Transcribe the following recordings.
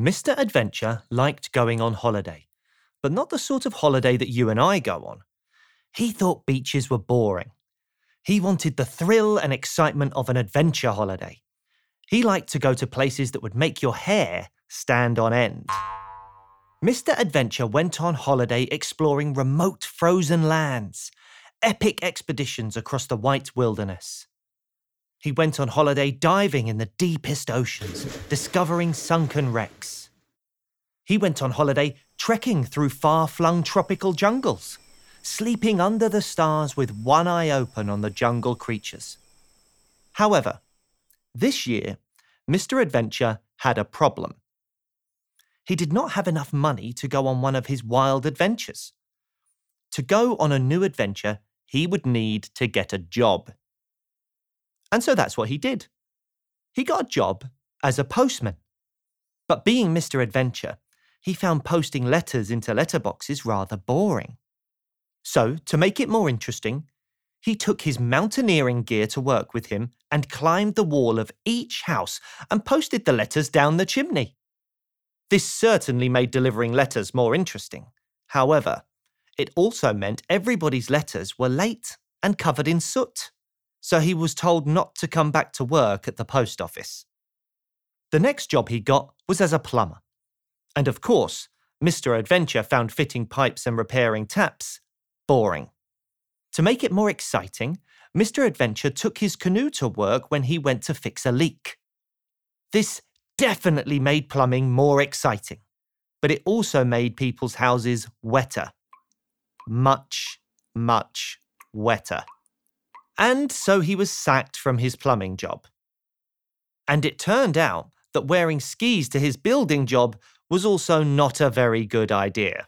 Mr. Adventure liked going on holiday, but not the sort of holiday that you and I go on. He thought beaches were boring. He wanted the thrill and excitement of an adventure holiday. He liked to go to places that would make your hair stand on end. Mr. Adventure went on holiday exploring remote frozen lands, epic expeditions across the white wilderness. He went on holiday diving in the deepest oceans, discovering sunken wrecks. He went on holiday trekking through far flung tropical jungles, sleeping under the stars with one eye open on the jungle creatures. However, this year, Mr. Adventure had a problem. He did not have enough money to go on one of his wild adventures. To go on a new adventure, he would need to get a job. And so that's what he did. He got a job as a postman. But being Mr. Adventure, he found posting letters into letterboxes rather boring. So, to make it more interesting, he took his mountaineering gear to work with him and climbed the wall of each house and posted the letters down the chimney. This certainly made delivering letters more interesting. However, it also meant everybody's letters were late and covered in soot so he was told not to come back to work at the post office. The next job he got was as a plumber. And of course, Mr. Adventure found fitting pipes and repairing taps boring. To make it more exciting, Mr. Adventure took his canoe to work when he went to fix a leak. This definitely made plumbing more exciting, but it also made people's houses wetter. Much, much wetter and so he was sacked from his plumbing job. And it turned out that wearing skis to his building job was also not a very good idea.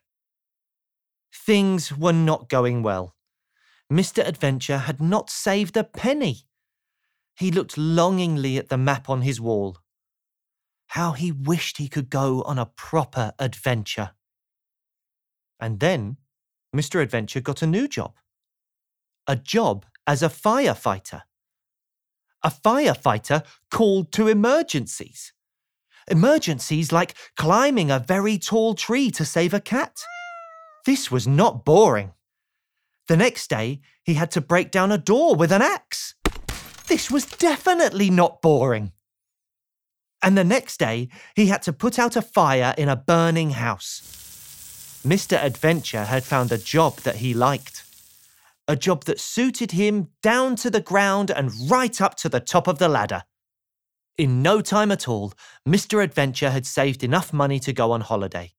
Things were not going well. Mr. Adventure had not saved a penny. He looked longingly at the map on his wall. How he wished he could go on a proper adventure. And then Mr. Adventure got a new job. A job as a firefighter. A firefighter called to emergencies. Emergencies like climbing a very tall tree to save a cat. This was not boring. The next day, he had to break down a door with an axe. This was definitely not boring. And the next day, he had to put out a fire in a burning house. Mr. Adventure had found a job that he liked a job that suited him down to the ground and right up to the top of the ladder. In no time at all, Mr. Adventure had saved enough money to go on holiday.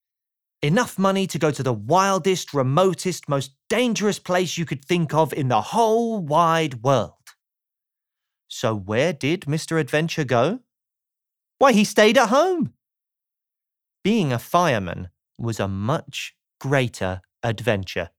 Enough money to go to the wildest, remotest, most dangerous place you could think of in the whole wide world. So, where did Mr. Adventure go? Why, he stayed at home. Being a fireman was a much greater adventure.